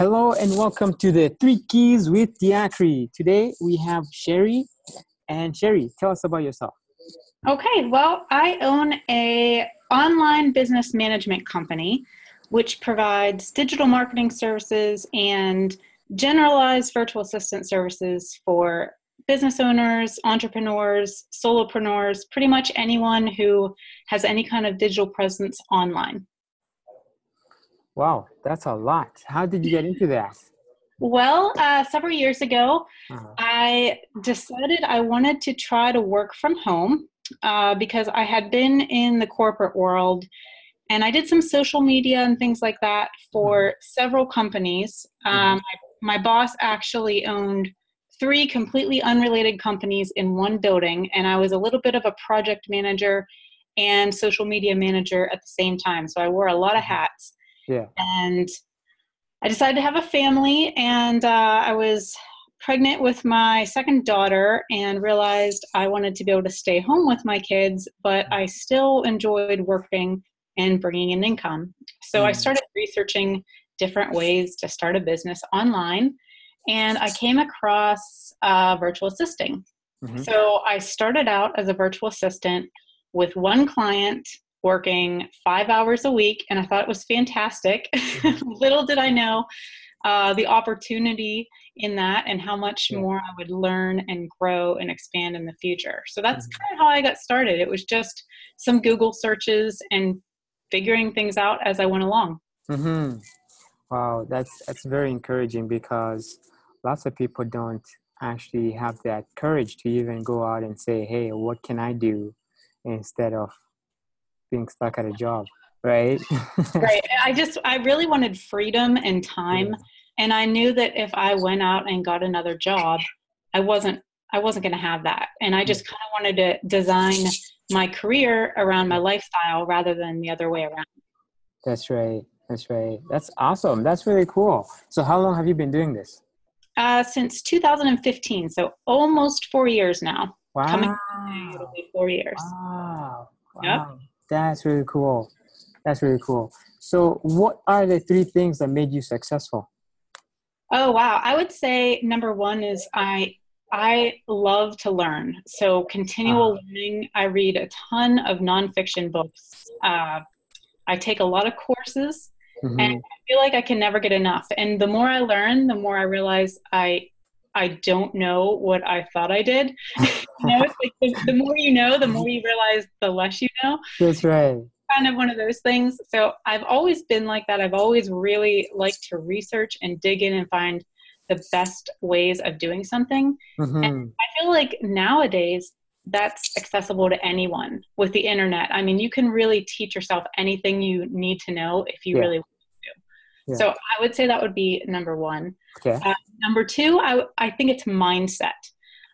Hello and welcome to the Three Keys with Diatri. Today we have Sherry. And Sherry, tell us about yourself. Okay, well, I own a online business management company which provides digital marketing services and generalized virtual assistant services for business owners, entrepreneurs, solopreneurs, pretty much anyone who has any kind of digital presence online. Wow, that's a lot. How did you get into that? Well, uh, several years ago, uh-huh. I decided I wanted to try to work from home uh, because I had been in the corporate world and I did some social media and things like that for mm-hmm. several companies. Um, mm-hmm. my, my boss actually owned three completely unrelated companies in one building, and I was a little bit of a project manager and social media manager at the same time. So I wore a lot of mm-hmm. hats. Yeah. And I decided to have a family, and uh, I was pregnant with my second daughter and realized I wanted to be able to stay home with my kids, but I still enjoyed working and bringing in income. So mm. I started researching different ways to start a business online and I came across uh, virtual assisting. Mm-hmm. So I started out as a virtual assistant with one client working five hours a week, and I thought it was fantastic. Mm-hmm. Little did I know uh, the opportunity in that and how much yeah. more I would learn and grow and expand in the future. So that's mm-hmm. kind of how I got started. It was just some Google searches and figuring things out as I went along. Mm-hmm. Wow, that's that's very encouraging because lots of people don't actually have that courage to even go out and say, hey, what can I do instead of being stuck at a job, right? right. I just, I really wanted freedom and time. Yeah. And I knew that if I went out and got another job, I wasn't, I wasn't going to have that. And I just kind of wanted to design my career around my lifestyle rather than the other way around. That's right. That's right. That's awesome. That's really cool. So, how long have you been doing this? Uh, since 2015, so almost four years now. Wow. Coming it'll be four years. Wow. wow. Yep. That's really cool. That's really cool. So, what are the three things that made you successful? Oh wow! I would say number one is I I love to learn. So continual uh, learning. I read a ton of nonfiction books. Uh, I take a lot of courses. Mm-hmm. And I feel like I can never get enough. And the more I learn, the more I realize I I don't know what I thought I did. you know, it's like the, the, more you know, the more you realize the less you know. That's right. Kind of one of those things. So I've always been like that. I've always really liked to research and dig in and find the best ways of doing something. Mm-hmm. And I feel like nowadays that's accessible to anyone with the internet. I mean, you can really teach yourself anything you need to know if you yeah. really yeah. So I would say that would be number one. Okay. Uh, number two, I, I think it's mindset.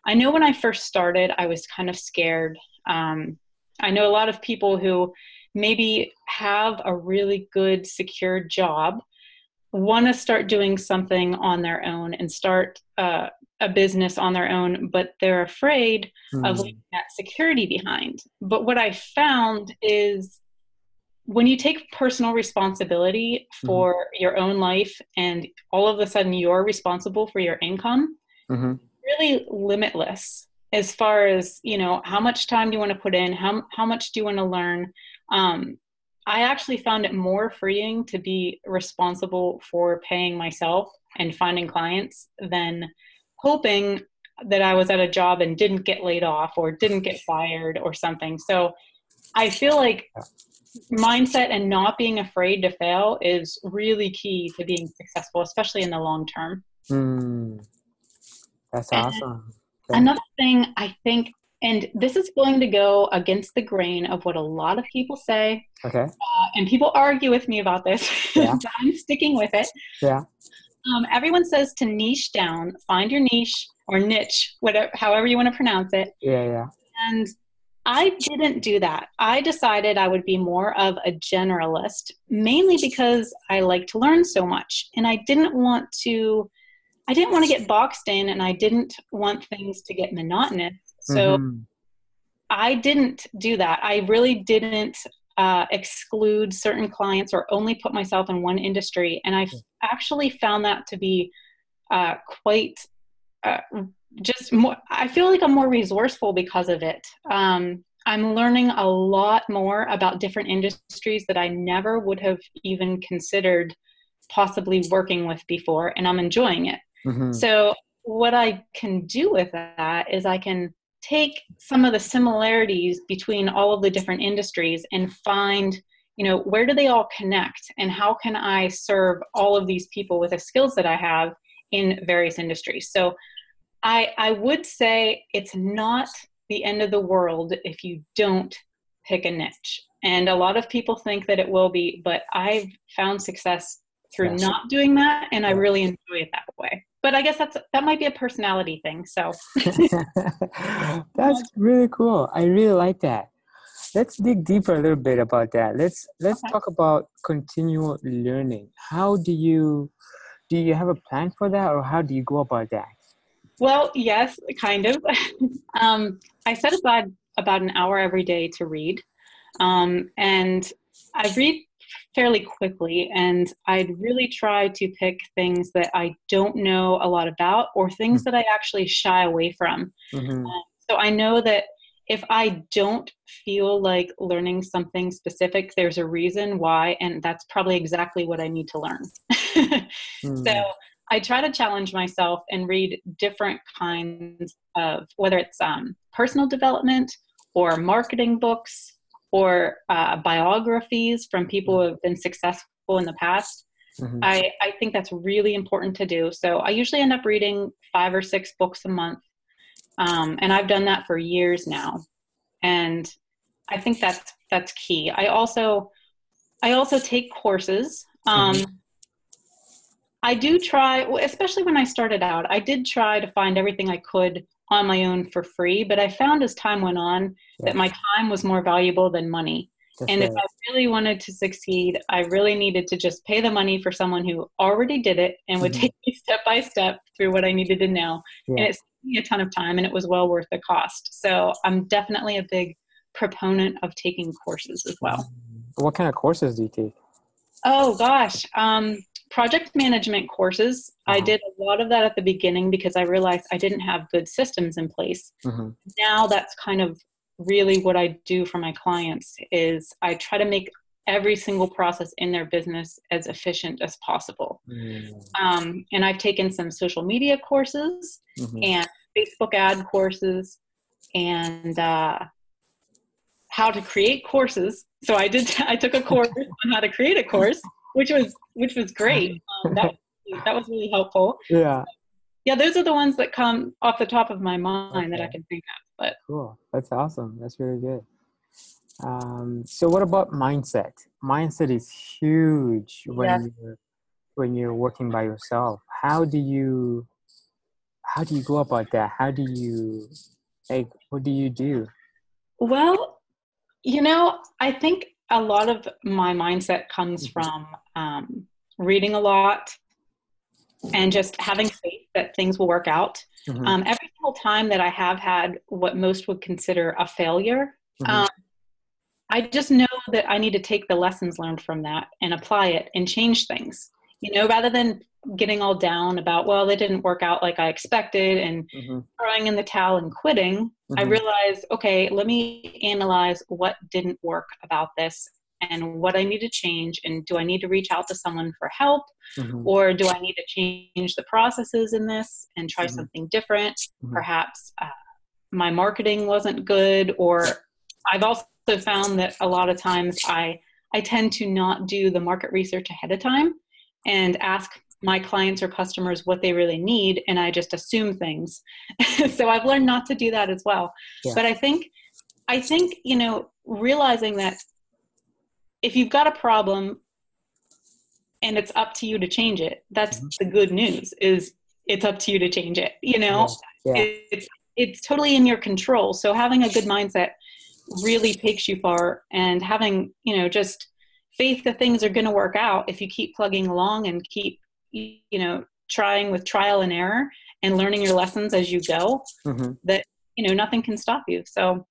I know when I first started, I was kind of scared. Um, I know a lot of people who maybe have a really good, secure job, want to start doing something on their own and start uh, a business on their own, but they're afraid mm. of leaving that security behind. But what I found is when you take personal responsibility for mm-hmm. your own life and all of a sudden you're responsible for your income mm-hmm. really limitless as far as you know how much time do you want to put in how, how much do you want to learn um, i actually found it more freeing to be responsible for paying myself and finding clients than hoping that i was at a job and didn't get laid off or didn't get fired or something so i feel like mindset and not being afraid to fail is really key to being successful, especially in the long term. Mm, that's and awesome. Another thing I think, and this is going to go against the grain of what a lot of people say. Okay. Uh, and people argue with me about this. Yeah. I'm sticking with it. Yeah. Um, everyone says to niche down, find your niche or niche, whatever, however you want to pronounce it. Yeah, yeah. And I didn't do that. I decided I would be more of a generalist, mainly because I like to learn so much. And I didn't want to I didn't want to get boxed in and I didn't want things to get monotonous. So mm-hmm. I didn't do that. I really didn't uh, exclude certain clients or only put myself in one industry. And I actually found that to be uh, quite uh, just more. I feel like I'm more resourceful because of it. Um, I'm learning a lot more about different industries that I never would have even considered possibly working with before, and I'm enjoying it. Mm-hmm. So, what I can do with that is I can take some of the similarities between all of the different industries and find you know where do they all connect and how can i serve all of these people with the skills that i have in various industries so i i would say it's not the end of the world if you don't pick a niche. And a lot of people think that it will be but i've found success through yes. not doing that and i really enjoy it that way. But i guess that's that might be a personality thing so. That's really cool. I really like that. Let's dig deeper a little bit about that. Let's let's okay. talk about continual learning. How do you do you have a plan for that or how do you go about that well yes kind of um, i set aside about an hour every day to read um, and i read fairly quickly and i'd really try to pick things that i don't know a lot about or things mm-hmm. that i actually shy away from mm-hmm. uh, so i know that if I don't feel like learning something specific, there's a reason why, and that's probably exactly what I need to learn. mm. So I try to challenge myself and read different kinds of, whether it's um, personal development or marketing books or uh, biographies from people who have been successful in the past. Mm-hmm. I, I think that's really important to do. So I usually end up reading five or six books a month um, and I've done that for years now, and I think that's that's key. I also I also take courses. Um, mm-hmm. I do try, especially when I started out, I did try to find everything I could on my own for free, but I found as time went on that my time was more valuable than money. That's and right. if I really wanted to succeed, I really needed to just pay the money for someone who already did it and would mm-hmm. take me step by step through what I needed to know. Yeah. And it saved me a ton of time and it was well worth the cost. So I'm definitely a big proponent of taking courses as well. What kind of courses do you take? Oh gosh, um, project management courses. Uh-huh. I did a lot of that at the beginning because I realized I didn't have good systems in place. Mm-hmm. Now that's kind of really what I do for my clients is I try to make every single process in their business as efficient as possible. Mm. Um, and I've taken some social media courses mm-hmm. and Facebook ad courses and uh, how to create courses. So I did. I took a course on how to create a course, which was which was great. Um, that that was really helpful. Yeah. Yeah, those are the ones that come off the top of my mind okay. that I can think of. But cool, that's awesome. That's really good. Um, so, what about mindset? Mindset is huge when you're when you're working by yourself. How do you how do you go about that? How do you like what do you do? Well, you know, I think a lot of my mindset comes mm-hmm. from um, reading a lot and just having faith that things will work out. Mm-hmm. Um, every single time that I have had what most would consider a failure, mm-hmm. um, I just know that I need to take the lessons learned from that and apply it and change things. You know, rather than getting all down about, well, it didn't work out like I expected and mm-hmm. throwing in the towel and quitting, I mm-hmm. realized, okay, let me analyze what didn't work about this and what I need to change. And do I need to reach out to someone for help? Mm-hmm. Or do I need to change the processes in this and try mm-hmm. something different? Mm-hmm. Perhaps uh, my marketing wasn't good. Or I've also found that a lot of times I, I tend to not do the market research ahead of time and ask my clients or customers what they really need and i just assume things so i've learned not to do that as well yeah. but i think i think you know realizing that if you've got a problem and it's up to you to change it that's mm-hmm. the good news is it's up to you to change it you know yeah. Yeah. it's it's totally in your control so having a good mindset really takes you far and having you know just faith that things are going to work out if you keep plugging along and keep you know trying with trial and error and learning your lessons as you go mm-hmm. that you know nothing can stop you so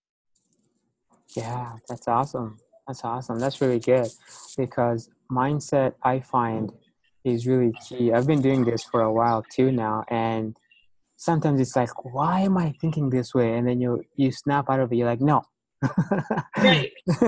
yeah that's awesome that's awesome. That's really good because mindset, I find, is really key. I've been doing this for a while too now, and sometimes it's like, why am I thinking this way? And then you you snap out of it. You're like, no. right.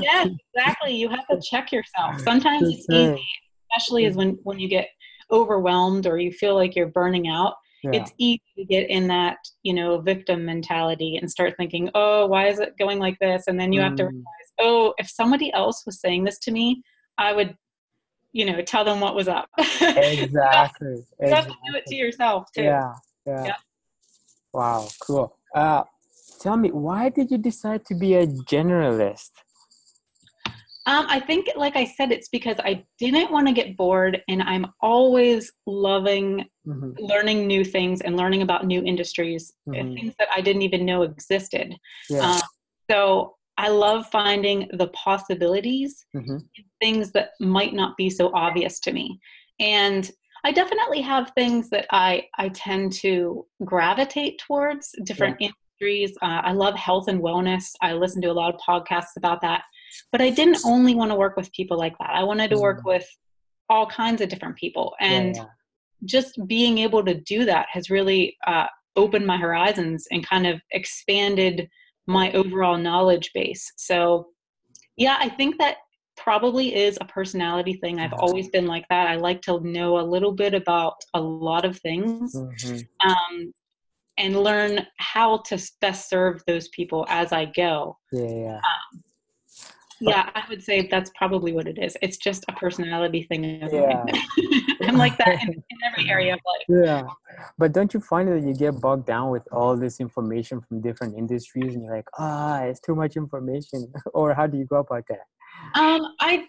yes, exactly. You have to check yourself. Sometimes it's easy, especially as when when you get overwhelmed or you feel like you're burning out. Yeah. It's easy to get in that, you know, victim mentality and start thinking, "Oh, why is it going like this?" And then you mm. have to mm. realize, "Oh, if somebody else was saying this to me, I would you know tell them what was up exactly you, have, you exactly. have to do it to yourself too yeah yeah, yeah. wow cool uh tell me why did you decide to be a generalist um, I think, like I said, it's because I didn't want to get bored, and I'm always loving mm-hmm. learning new things and learning about new industries, mm-hmm. things that I didn't even know existed. Yeah. Um, so I love finding the possibilities mm-hmm. things that might not be so obvious to me. And I definitely have things that I, I tend to gravitate towards different yeah. industries. Uh, I love health and wellness. I listen to a lot of podcasts about that. But I didn't only want to work with people like that. I wanted to work mm. with all kinds of different people. And yeah, yeah. just being able to do that has really uh, opened my horizons and kind of expanded my overall knowledge base. So, yeah, I think that probably is a personality thing. I've always been like that. I like to know a little bit about a lot of things mm-hmm. um, and learn how to best serve those people as I go. Yeah. yeah. Um, yeah, I would say that's probably what it is. It's just a personality thing. Yeah. I'm like that in, in, every area of life. Yeah. But don't you find that you get bogged down with all this information from different industries and you're like, ah, it's too much information? or how do you go about that? Um, I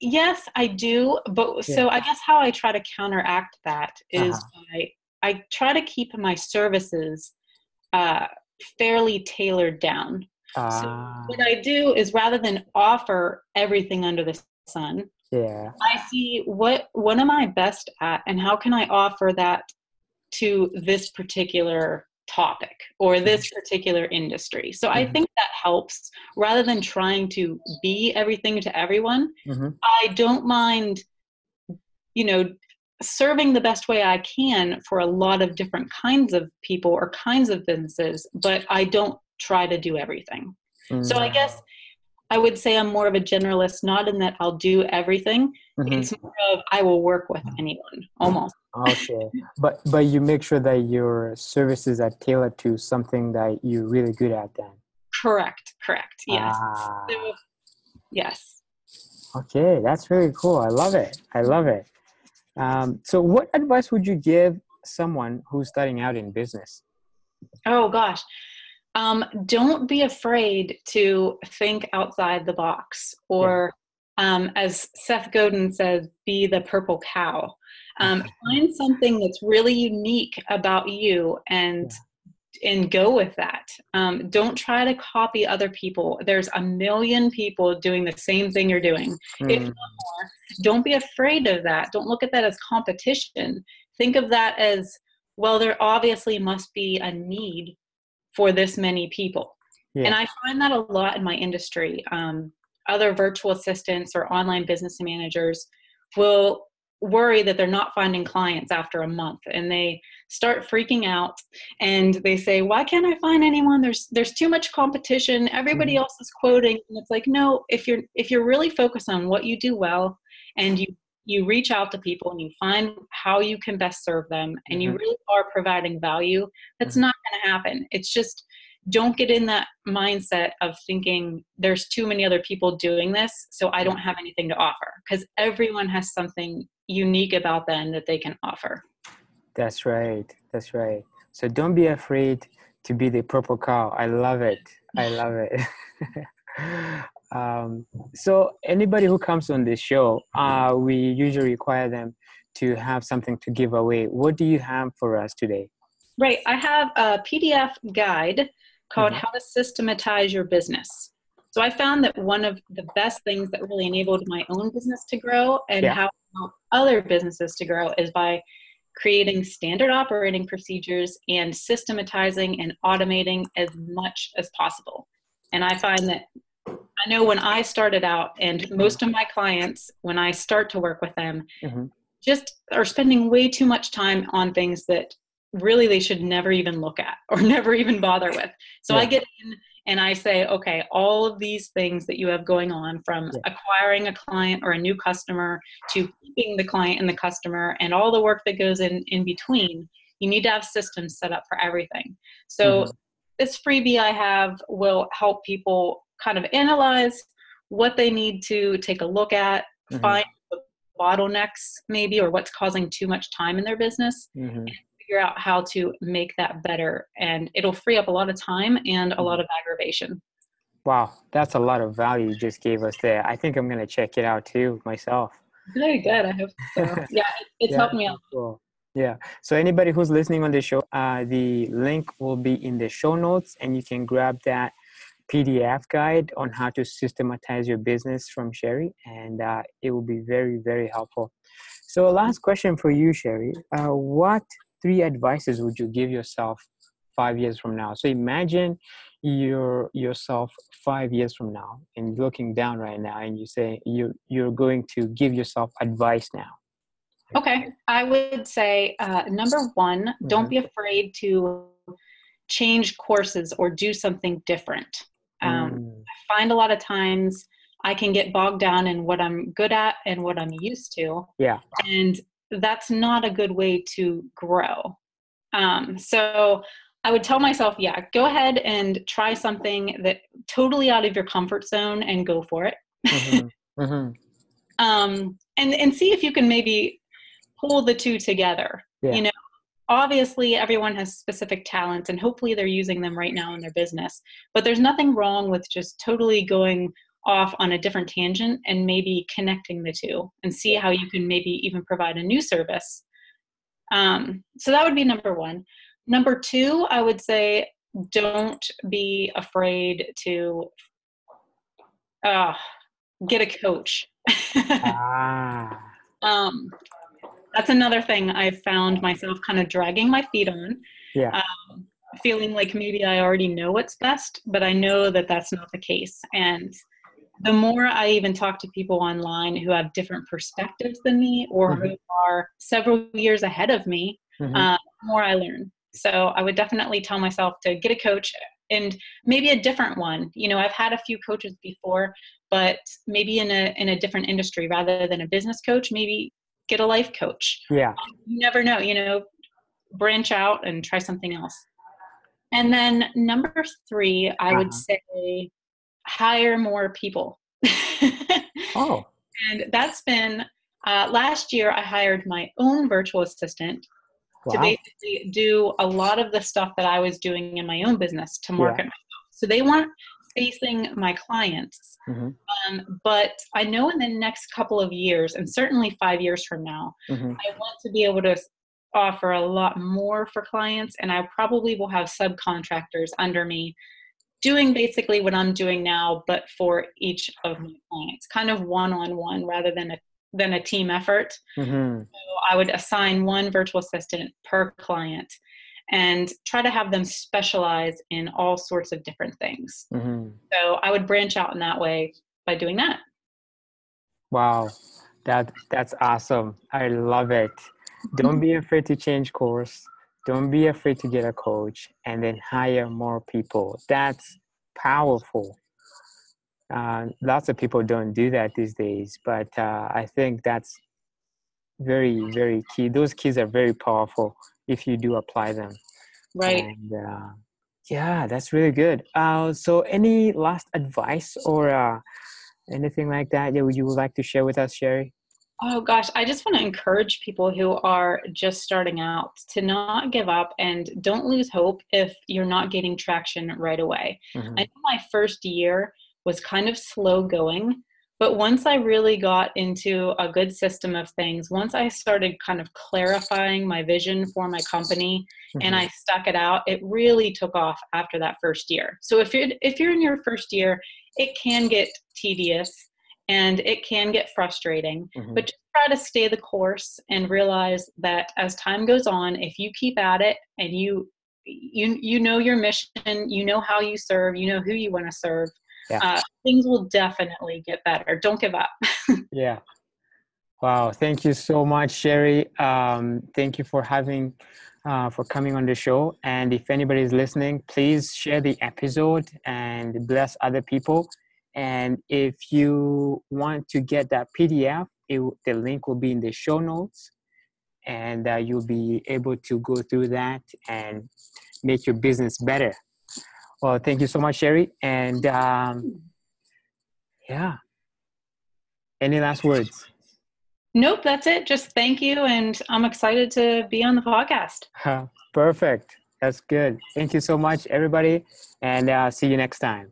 yes, I do. But yeah. so I guess how I try to counteract that is uh-huh. by I try to keep my services uh, fairly tailored down. So ah. what I do is rather than offer everything under the sun, yeah, I see what what am I best at and how can I offer that to this particular topic or this particular industry. So mm-hmm. I think that helps rather than trying to be everything to everyone. Mm-hmm. I don't mind you know serving the best way I can for a lot of different kinds of people or kinds of businesses, but I don't try to do everything. Mm. So I guess I would say I'm more of a generalist, not in that I'll do everything. Mm-hmm. It's more of I will work with anyone, almost. okay, but but you make sure that your services are tailored to something that you're really good at. Then. Correct. Correct. Yes. Ah. So, yes. Okay, that's really cool. I love it. I love it. Um, so, what advice would you give someone who's starting out in business? Oh gosh, um, don't be afraid to think outside the box or yeah. um, as seth godin says be the purple cow um, find something that's really unique about you and yeah. and go with that um, don't try to copy other people there's a million people doing the same thing you're doing mm. if not more don't be afraid of that don't look at that as competition think of that as well there obviously must be a need for this many people. Yeah. And I find that a lot in my industry. Um, other virtual assistants or online business managers will worry that they're not finding clients after a month and they start freaking out and they say why can't i find anyone there's there's too much competition everybody mm-hmm. else is quoting and it's like no if you're if you're really focused on what you do well and you you reach out to people and you find how you can best serve them and you mm-hmm. really are providing value that's mm-hmm. not going to happen. It's just don't get in that mindset of thinking there's too many other people doing this so i don't have anything to offer because everyone has something unique about them that they can offer. That's right that's right. So don't be afraid to be the purple cow. I love it. I love it Um, so anybody who comes on this show, uh, we usually require them to have something to give away. What do you have for us today? Right, I have a PDF guide called mm-hmm. How to Systematize Your Business. So I found that one of the best things that really enabled my own business to grow and yeah. how other businesses to grow is by creating standard operating procedures and systematizing and automating as much as possible. And I find that I know when I started out, and most of my clients, when I start to work with them, mm-hmm. just are spending way too much time on things that really they should never even look at or never even bother with. So yeah. I get in and I say, okay, all of these things that you have going on from yeah. acquiring a client or a new customer to keeping the client and the customer and all the work that goes in in between, you need to have systems set up for everything. So mm-hmm. this freebie I have will help people kind of analyze what they need to take a look at, mm-hmm. find the bottlenecks maybe or what's causing too much time in their business mm-hmm. figure out how to make that better. And it'll free up a lot of time and a lot of aggravation. Wow that's a lot of value you just gave us there. I think i'm going to check it out too myself. Very good i hope so. Yeah it's yeah, helped me out. cool. yeah so anybody who's listening on the show uh, the link will be in the show notes and you can grab that pdf guide on how to systematize your business from sherry and uh, it will be very very helpful so last question for you sherry uh, what three advices would you give yourself five years from now? So imagine you're yourself five years from now and looking down right now and you say you you're going to give yourself advice now. Okay, I would say uh, number one, mm-hmm. don't be afraid to change courses or do something different. Find a lot of times I can get bogged down in what I'm good at and what I'm used to. Yeah. And that's not a good way to grow. Um, so I would tell myself, yeah, go ahead and try something that totally out of your comfort zone and go for it. Mm-hmm. Mm-hmm. um, and and see if you can maybe pull the two together. Yeah. You know, obviously everyone has specific talents and hopefully they're using them right now in their business. But there's nothing wrong with just totally going off on a different tangent and maybe connecting the two and see how you can maybe even provide a new service. Um, so that would be number one. Number two, I would say don't be afraid to uh, get a coach. ah. um, that's another thing I've found myself kind of dragging my feet on. Yeah. Um, feeling like maybe I already know what's best, but I know that that's not the case. And the more I even talk to people online who have different perspectives than me or mm-hmm. who are several years ahead of me, mm-hmm. uh, more I learn. So I would definitely tell myself to get a coach and maybe a different one. You know, I've had a few coaches before, but maybe in a in a different industry rather than a business coach, maybe get a life coach. Yeah. Um, you never know, you know, branch out and try something else. And then number 3, I uh-huh. would say hire more people. oh. And that's been uh, last year, I hired my own virtual assistant wow. to basically do a lot of the stuff that I was doing in my own business to market yeah. myself. So they weren't facing my clients. Mm-hmm. Um, but I know in the next couple of years, and certainly five years from now, mm-hmm. I want to be able to offer a lot more for clients, and I probably will have subcontractors under me doing basically what I'm doing now, but for each of my clients, kind of one on one rather than a than a team effort. Mm-hmm. So I would assign one virtual assistant per client and try to have them specialize in all sorts of different things. Mm-hmm. So I would branch out in that way by doing that. Wow, that that's awesome. I love it. Don't be afraid to change course don't be afraid to get a coach and then hire more people that's powerful uh, lots of people don't do that these days but uh, i think that's very very key those keys are very powerful if you do apply them. Right. And, uh, yeah that's really good. Uh, so any last advice or uh, anything like that that you would like to share with us sherry? Oh gosh, I just want to encourage people who are just starting out to not give up and don't lose hope if you're not getting traction right away. Mm-hmm. I know my first year was kind of slow going, but once I really got into a good system of things, once I started kind of clarifying my vision for my company mm-hmm. and I stuck it out, it really took off after that first year. So if you're if you're in your first year, it can get tedious and it can get frustrating mm-hmm. but just try to stay the course and realize that as time goes on if you keep at it and you you you know your mission you know how you serve you know who you want to serve yeah. uh, things will definitely get better. Don't give up. yeah. Wow. Thank you so much, Sherry. Um, thank you for having, uh, for coming on the show. And if anybody is listening, please share the episode and bless other people. And if you want to get that PDF, it, the link will be in the show notes and uh, you'll be able to go through that and make your business better. Well, thank you so much, Sherry. And um, yeah, any last words? Nope, that's it. Just thank you. And I'm excited to be on the podcast. Perfect. That's good. Thank you so much, everybody. And uh, see you next time.